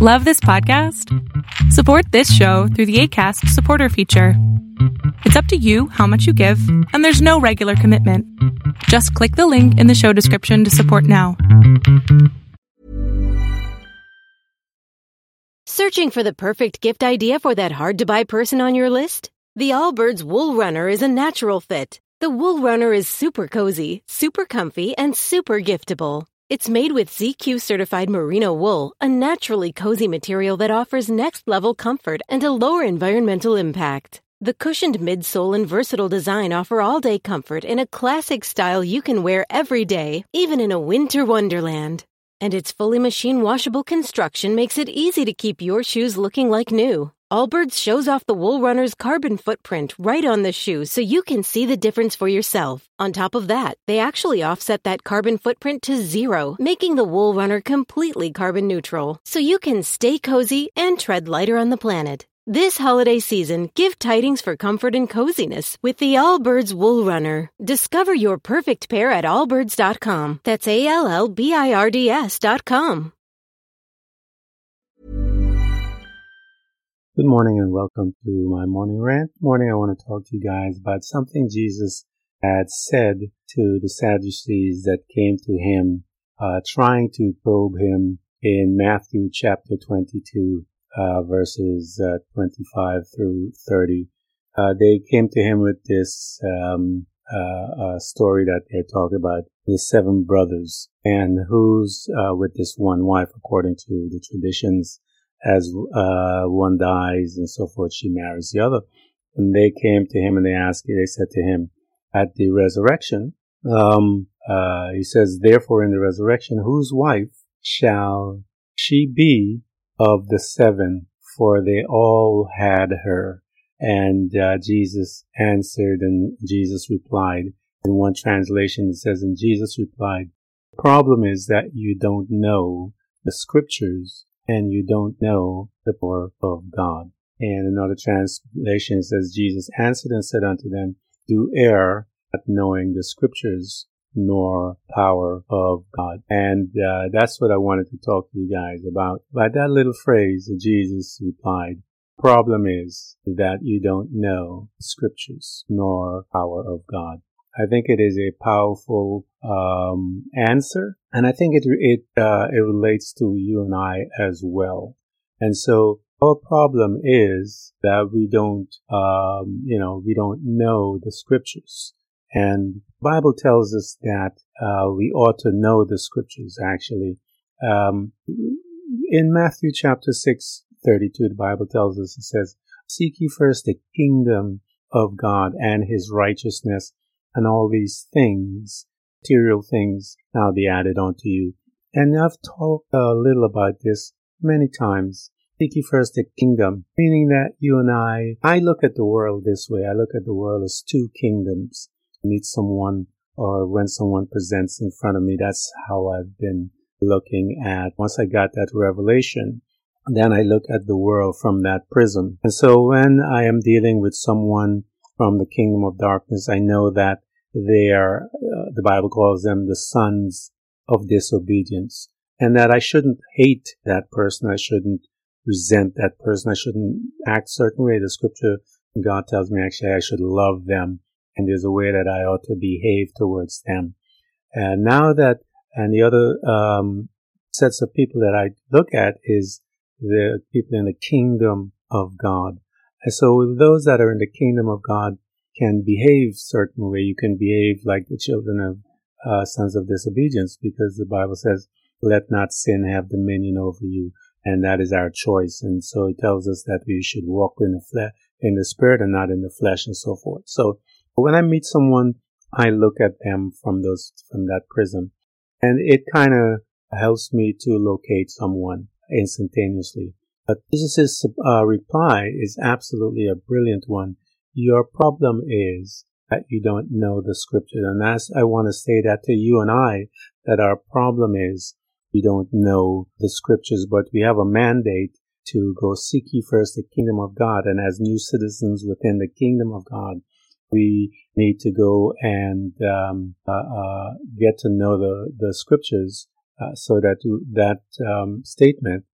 Love this podcast? Support this show through the ACAST supporter feature. It's up to you how much you give, and there's no regular commitment. Just click the link in the show description to support now. Searching for the perfect gift idea for that hard to buy person on your list? The Allbirds Wool Runner is a natural fit. The Wool Runner is super cozy, super comfy, and super giftable. It's made with ZQ certified merino wool, a naturally cozy material that offers next level comfort and a lower environmental impact. The cushioned midsole and versatile design offer all day comfort in a classic style you can wear every day, even in a winter wonderland. And its fully machine washable construction makes it easy to keep your shoes looking like new. Allbirds shows off the Wool Runner's carbon footprint right on the shoe so you can see the difference for yourself. On top of that, they actually offset that carbon footprint to zero, making the Wool Runner completely carbon neutral. So you can stay cozy and tread lighter on the planet. This holiday season, give tidings for comfort and coziness with the Allbirds Wool Runner. Discover your perfect pair at allbirds.com. That's A L L B I R D S.com. Good morning and welcome to my morning rant. Morning, I want to talk to you guys about something Jesus had said to the Sadducees that came to him, uh, trying to probe him in Matthew chapter 22, uh, verses uh, 25 through 30. Uh, they came to him with this um, uh, story that they talk about the seven brothers and who's uh, with this one wife according to the traditions as uh, one dies and so forth, she marries the other. And they came to him and they asked, they said to him, at the resurrection, um, uh, he says, therefore in the resurrection, whose wife shall she be of the seven? For they all had her. And uh, Jesus answered and Jesus replied. In one translation, it says, and Jesus replied, the problem is that you don't know the scriptures and you don't know the power of God. And another translation says, Jesus answered and said unto them, Do err at knowing the scriptures nor power of God. And uh, that's what I wanted to talk to you guys about. By that little phrase, Jesus replied, problem is that you don't know scriptures nor power of God. I think it is a powerful um, answer, and I think it it uh, it relates to you and I as well. And so our problem is that we don't, um, you know, we don't know the scriptures. And Bible tells us that uh, we ought to know the scriptures. Actually, um, in Matthew chapter six thirty two, the Bible tells us it says, "Seek ye first the kingdom of God and His righteousness." and all these things, material things, now be added onto you. And I've talked a little about this many times. Seek ye first the kingdom, meaning that you and I, I look at the world this way. I look at the world as two kingdoms. Meet someone or when someone presents in front of me, that's how I've been looking at. Once I got that revelation, then I look at the world from that prism. And so when I am dealing with someone from the kingdom of darkness, I know that they are, uh, the Bible calls them the sons of disobedience. And that I shouldn't hate that person. I shouldn't resent that person. I shouldn't act certain way. The scripture, God tells me actually I should love them. And there's a way that I ought to behave towards them. And now that, and the other, um, sets of people that I look at is the people in the kingdom of God. And so those that are in the kingdom of God can behave certain way. You can behave like the children of uh, sons of disobedience because the Bible says, let not sin have dominion over you. And that is our choice. And so it tells us that we should walk in the flesh, in the spirit and not in the flesh and so forth. So when I meet someone, I look at them from those, from that prism and it kind of helps me to locate someone instantaneously. But Jesus' uh, reply is absolutely a brilliant one. Your problem is that you don't know the scripture. And as I want to say that to you and I, that our problem is we don't know the scriptures, but we have a mandate to go seek ye first the kingdom of God. And as new citizens within the kingdom of God, we need to go and um, uh, uh, get to know the, the scriptures uh, so that that um, statement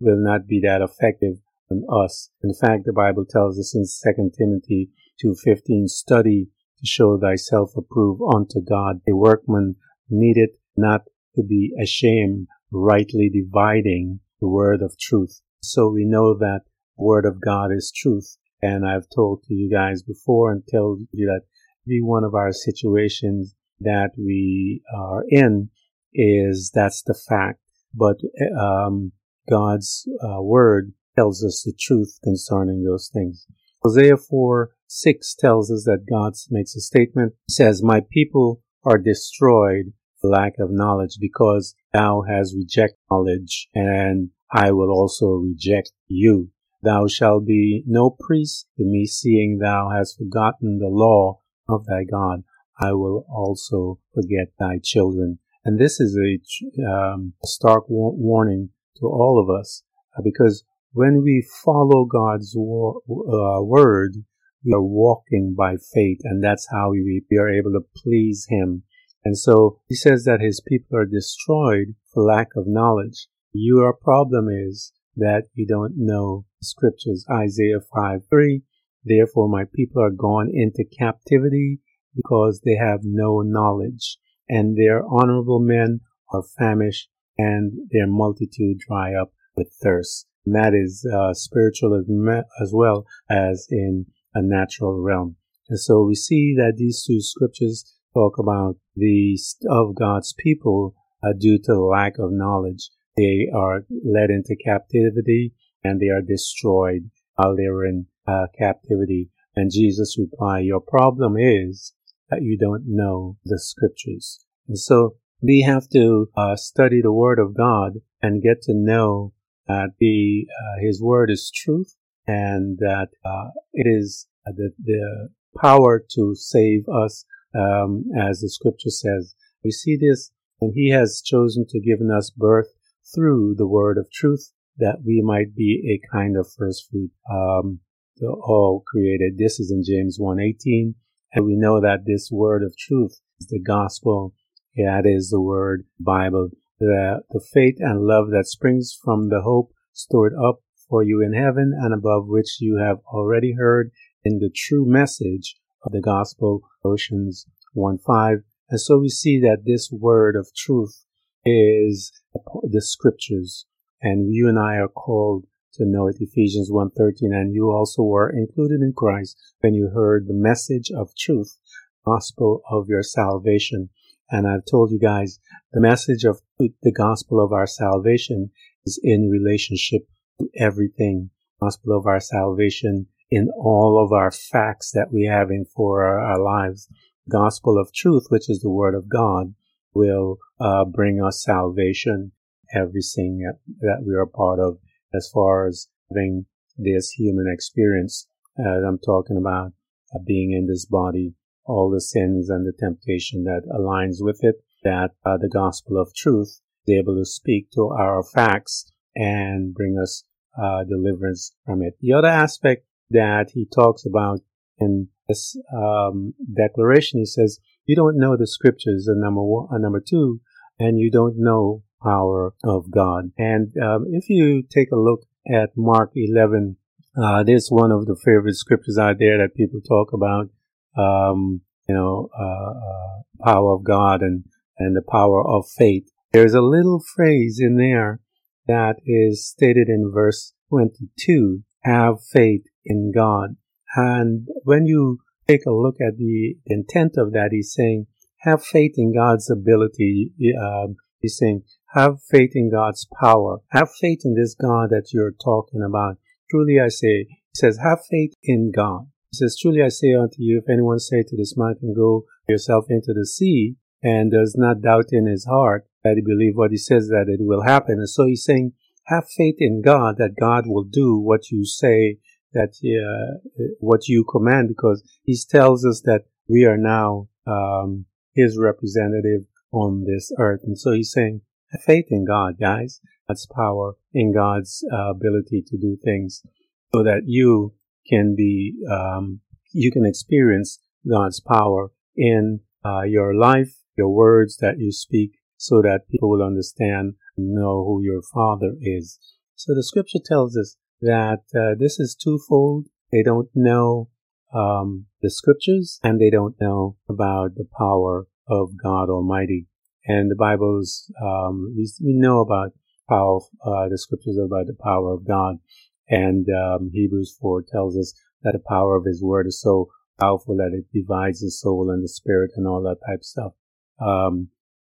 will not be that effective us. In fact, the Bible tells us in 2 Timothy 2.15, study to show thyself approved unto God, a workman needed not to be ashamed, rightly dividing the word of truth. So we know that word of God is truth. And I've told to you guys before and tell you that every one of our situations that we are in is that's the fact. But um, God's uh, word tells us the truth concerning those things. Hosea 4 6 tells us that God makes a statement, says, My people are destroyed for lack of knowledge because thou hast rejected knowledge and I will also reject you. Thou shalt be no priest to me seeing thou hast forgotten the law of thy God. I will also forget thy children. And this is a um, stark warning to all of us uh, because when we follow God's wo- uh, word, we are walking by faith, and that's how we, we are able to please Him. And so He says that His people are destroyed for lack of knowledge. Your problem is that you don't know scriptures. Isaiah 5 3. Therefore, my people are gone into captivity because they have no knowledge, and their honorable men are famished, and their multitude dry up with thirst. And that is uh, spiritual as, well as in a natural realm. And so we see that these two scriptures talk about the of God's people uh, due to lack of knowledge. They are led into captivity and they are destroyed while they're in uh, captivity. And Jesus replied, your problem is that you don't know the scriptures. And so we have to uh, study the word of God and get to know that the, uh, his word is truth and that uh, it is the, the power to save us, um, as the scripture says. We see this, and he has chosen to give us birth through the word of truth that we might be a kind of first fruit um, to all created. This is in James 1.18, and we know that this word of truth is the gospel. Yeah, that is the word Bible. The, the faith and love that springs from the hope stored up for you in heaven and above which you have already heard in the true message of the gospel, Colossians 1.5. And so we see that this word of truth is the scriptures and you and I are called to know it, Ephesians 1.13, and you also were included in Christ when you heard the message of truth, gospel of your salvation. And I've told you guys, the message of the gospel of our salvation is in relationship to everything. Gospel of our salvation in all of our facts that we have in for our, our lives. Gospel of truth, which is the word of God, will uh, bring us salvation everything that we are part of as far as having this human experience. Uh, I'm talking about uh, being in this body, all the sins and the temptation that aligns with it, that uh, the gospel of truth is able to speak to our facts and bring us uh, deliverance from it. The other aspect that he talks about in this um, declaration, he says, you don't know the scriptures, and number one, and number two, and you don't know power of God. And um, if you take a look at Mark 11, uh, there's one of the favorite scriptures out there that people talk about, um, you know, uh, uh, power of God and, and the power of faith. There's a little phrase in there that is stated in verse 22, have faith in God. And when you take a look at the intent of that, he's saying, have faith in God's ability. Uh, he's saying, have faith in God's power. Have faith in this God that you're talking about. Truly I say, he says, have faith in God. He says, truly I say unto you, if anyone say to this mountain, go yourself into the sea, and does not doubt in his heart that he believe what he says that it will happen. And so he's saying, have faith in God that God will do what you say, that uh, what you command, because he tells us that we are now um, his representative on this earth. And so he's saying, have faith in God, guys. God's power in God's uh, ability to do things so that you can be, um, you can experience God's power in uh, your life, your words that you speak so that people will understand, know who your father is. So the scripture tells us that uh, this is twofold. They don't know um, the scriptures and they don't know about the power of God Almighty. And the Bible's, um, we, know about power, uh, the scriptures are about the power of God. And um, Hebrews 4 tells us that the power of His Word is so powerful that it divides the soul and the spirit and all that type of stuff. Um,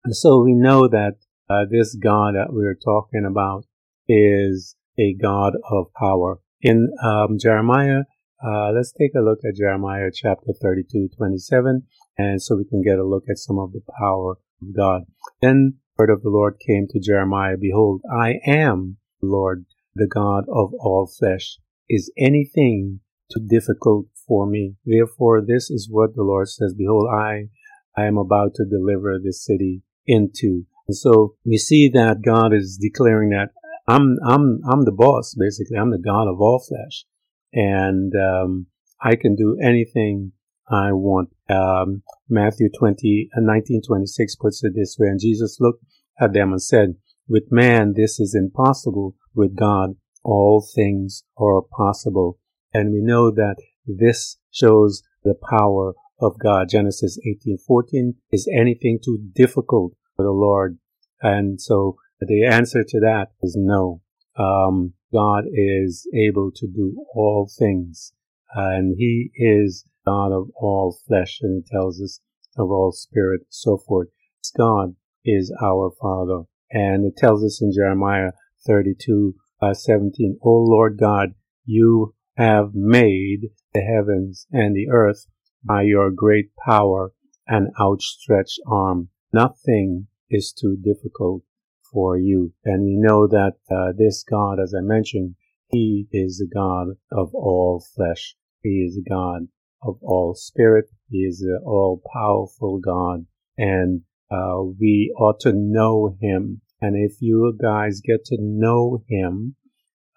and so we know that uh, this God that we're talking about is a God of power. In um, Jeremiah, uh, let's take a look at Jeremiah chapter 32, 27, and so we can get a look at some of the power of God. Then the word of the Lord came to Jeremiah, Behold, I am the Lord, the God of all flesh. Is anything too difficult for me? Therefore, this is what the Lord says, Behold, I, I am about to deliver this city into. And so we see that God is declaring that I'm, I'm, I'm the boss, basically. I'm the God of all flesh. And, um, I can do anything I want. Um, Matthew 20, uh, 1926 puts it this way. And Jesus looked at them and said, with man, this is impossible. With God, all things are possible. And we know that this shows the power of God. Genesis 18:14 is anything too difficult for the Lord? And so the answer to that is no. Um, God is able to do all things, and He is God of all flesh, and He tells us of all spirit, so forth. God is our Father, and it tells us in Jeremiah 32, uh, 17, O Lord God, you have made the heavens and the earth by your great power and outstretched arm. Nothing is too difficult for you. And we know that uh, this God, as I mentioned, He is the God of all flesh. He is the God of all spirit. He is the all powerful God. And uh, we ought to know Him. And if you guys get to know Him,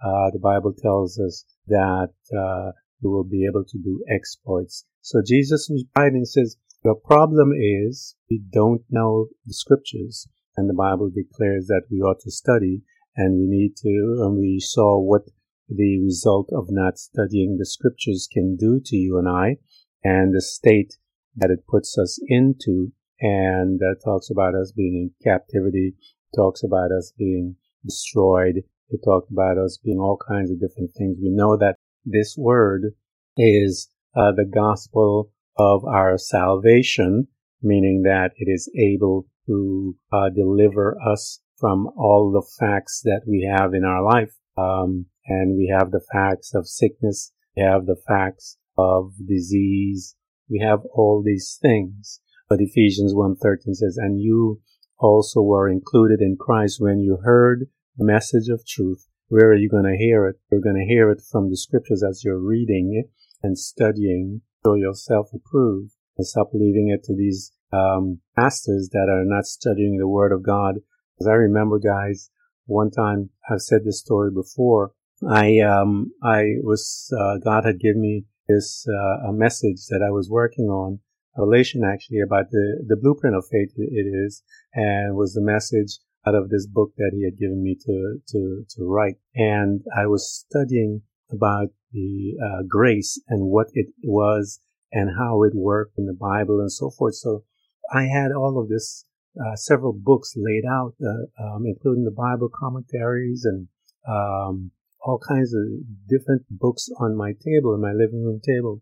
uh, the Bible tells us that uh, you will be able to do exploits. So Jesus replied and says, the problem is we don't know the scriptures and the Bible declares that we ought to study and we need to, and we saw what the result of not studying the scriptures can do to you and I and the state that it puts us into. And that talks about us being in captivity, talks about us being destroyed. It talks about us being all kinds of different things. We know that this word is uh, the gospel of our salvation, meaning that it is able to uh, deliver us from all the facts that we have in our life. Um, and we have the facts of sickness, we have the facts of disease, we have all these things. But Ephesians 1.13 says, and you also were included in Christ when you heard the message of truth. Where are you going to hear it? You're going to hear it from the scriptures as you're reading and studying show yourself approved and stop leaving it to these um, pastors that are not studying the Word of God. Because I remember, guys, one time I've said this story before. I um, I was uh, God had given me this uh, a message that I was working on, a relation actually about the the blueprint of faith. It is, and was the message out of this book that He had given me to to to write. And I was studying about the uh, grace and what it was and how it worked in the Bible and so forth. So I had all of this, uh, several books laid out, uh, um, including the Bible commentaries and um, all kinds of different books on my table, in my living room table.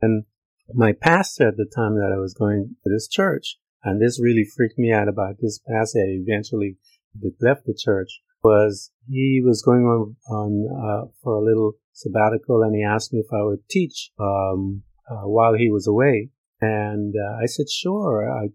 And my pastor at the time that I was going to this church, and this really freaked me out about this pastor. Eventually left the church was he was going on, on uh, for a little sabbatical and he asked me if I would teach um, uh, while he was away. And uh, I said, sure. I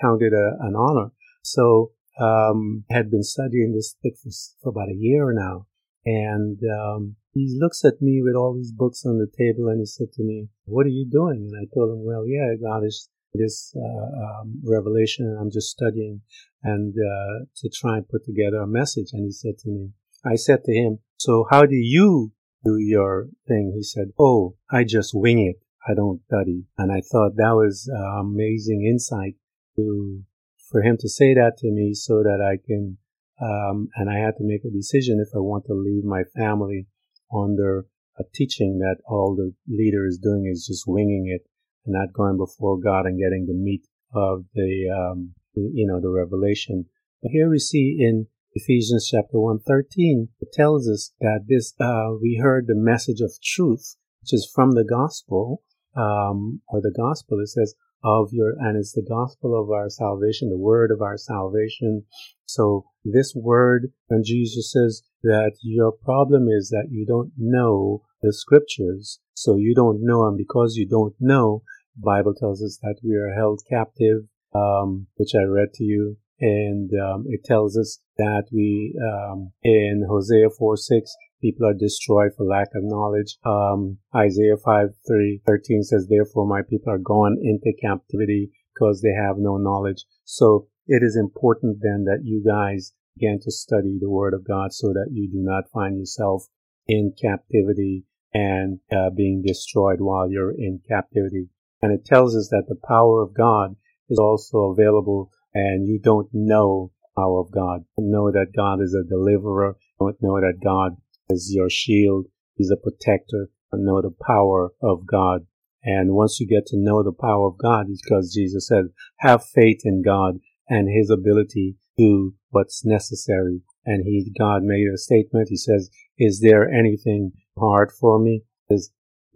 counted a, an honor. So um, had been studying this book for, for about a year now. And um, he looks at me with all these books on the table and he said to me, what are you doing? And I told him, well, yeah, God is this uh, um, revelation and I'm just studying and uh, to try and put together a message. And he said to me, I said to him, so how do you do your thing? He said, oh, I just wing it. I don't study. And I thought that was uh, amazing insight to, for him to say that to me so that I can Um, and I had to make a decision if I want to leave my family under a teaching that all the leader is doing is just winging it and not going before God and getting the meat of the, um, the you know, the revelation. But here we see in Ephesians chapter 113, it tells us that this, uh, we heard the message of truth, which is from the gospel, um, or the gospel. It says, of your, and it's the gospel of our salvation, the word of our salvation. So this word, when Jesus says that your problem is that you don't know the scriptures, so you don't know, and because you don't know, Bible tells us that we are held captive, um, which I read to you, and um, it tells us that we, um, in Hosea 4 6, people are destroyed for lack of knowledge. Um, Isaiah 5 3, 13 says, Therefore my people are gone into captivity because they have no knowledge. So it is important then that you guys begin to study the Word of God so that you do not find yourself in captivity and uh, being destroyed while you're in captivity. And it tells us that the power of God is also available and you don't know power of God. know that God is a deliverer. Don't know that God is your shield. He's a protector. Know the power of God. And once you get to know the power of God, because Jesus said, have faith in God and his ability to do what's necessary. And he, God made a statement. He says, is there anything hard for me? Says,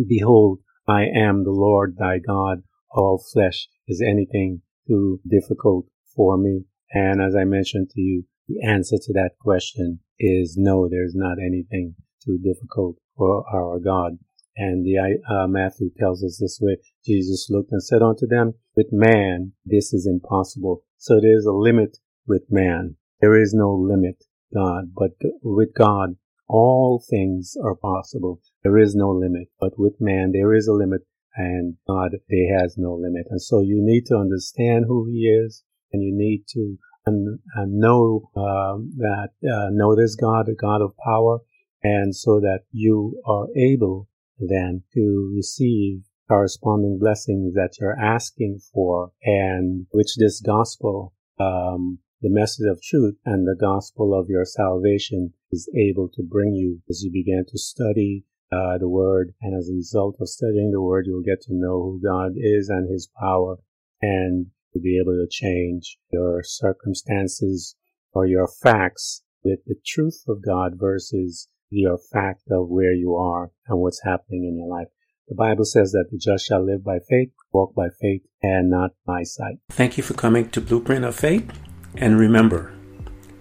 behold, I am the Lord thy God. All flesh is anything too difficult for me. And as I mentioned to you, the answer to that question is no, there's not anything too difficult for our God. And the uh, Matthew tells us this way: Jesus looked and said unto them, "With man, this is impossible." So there's a limit with man. There is no limit, God, but with God, all things are possible. There is no limit, but with man, there is a limit, and God, there has no limit. And so you need to understand who He is, and you need to and, and know uh, that uh, know this God, a God of power, and so that you are able then to receive corresponding blessings that you're asking for, and which this gospel, um, the message of truth, and the gospel of your salvation is able to bring you as you begin to study uh, the word, and as a result of studying the word, you'll get to know who God is and His power, and to be able to change your circumstances or your facts with the truth of God versus your fact of where you are and what's happening in your life. The Bible says that the just shall live by faith, walk by faith, and not by sight. Thank you for coming to Blueprint of Faith. And remember,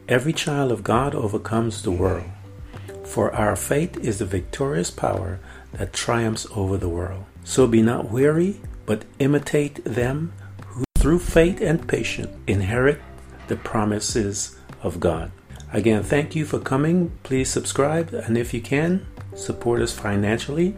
every child of God overcomes the world. For our faith is the victorious power that triumphs over the world. So be not weary, but imitate them who, through faith and patience, inherit the promises of God. Again, thank you for coming. Please subscribe, and if you can, support us financially.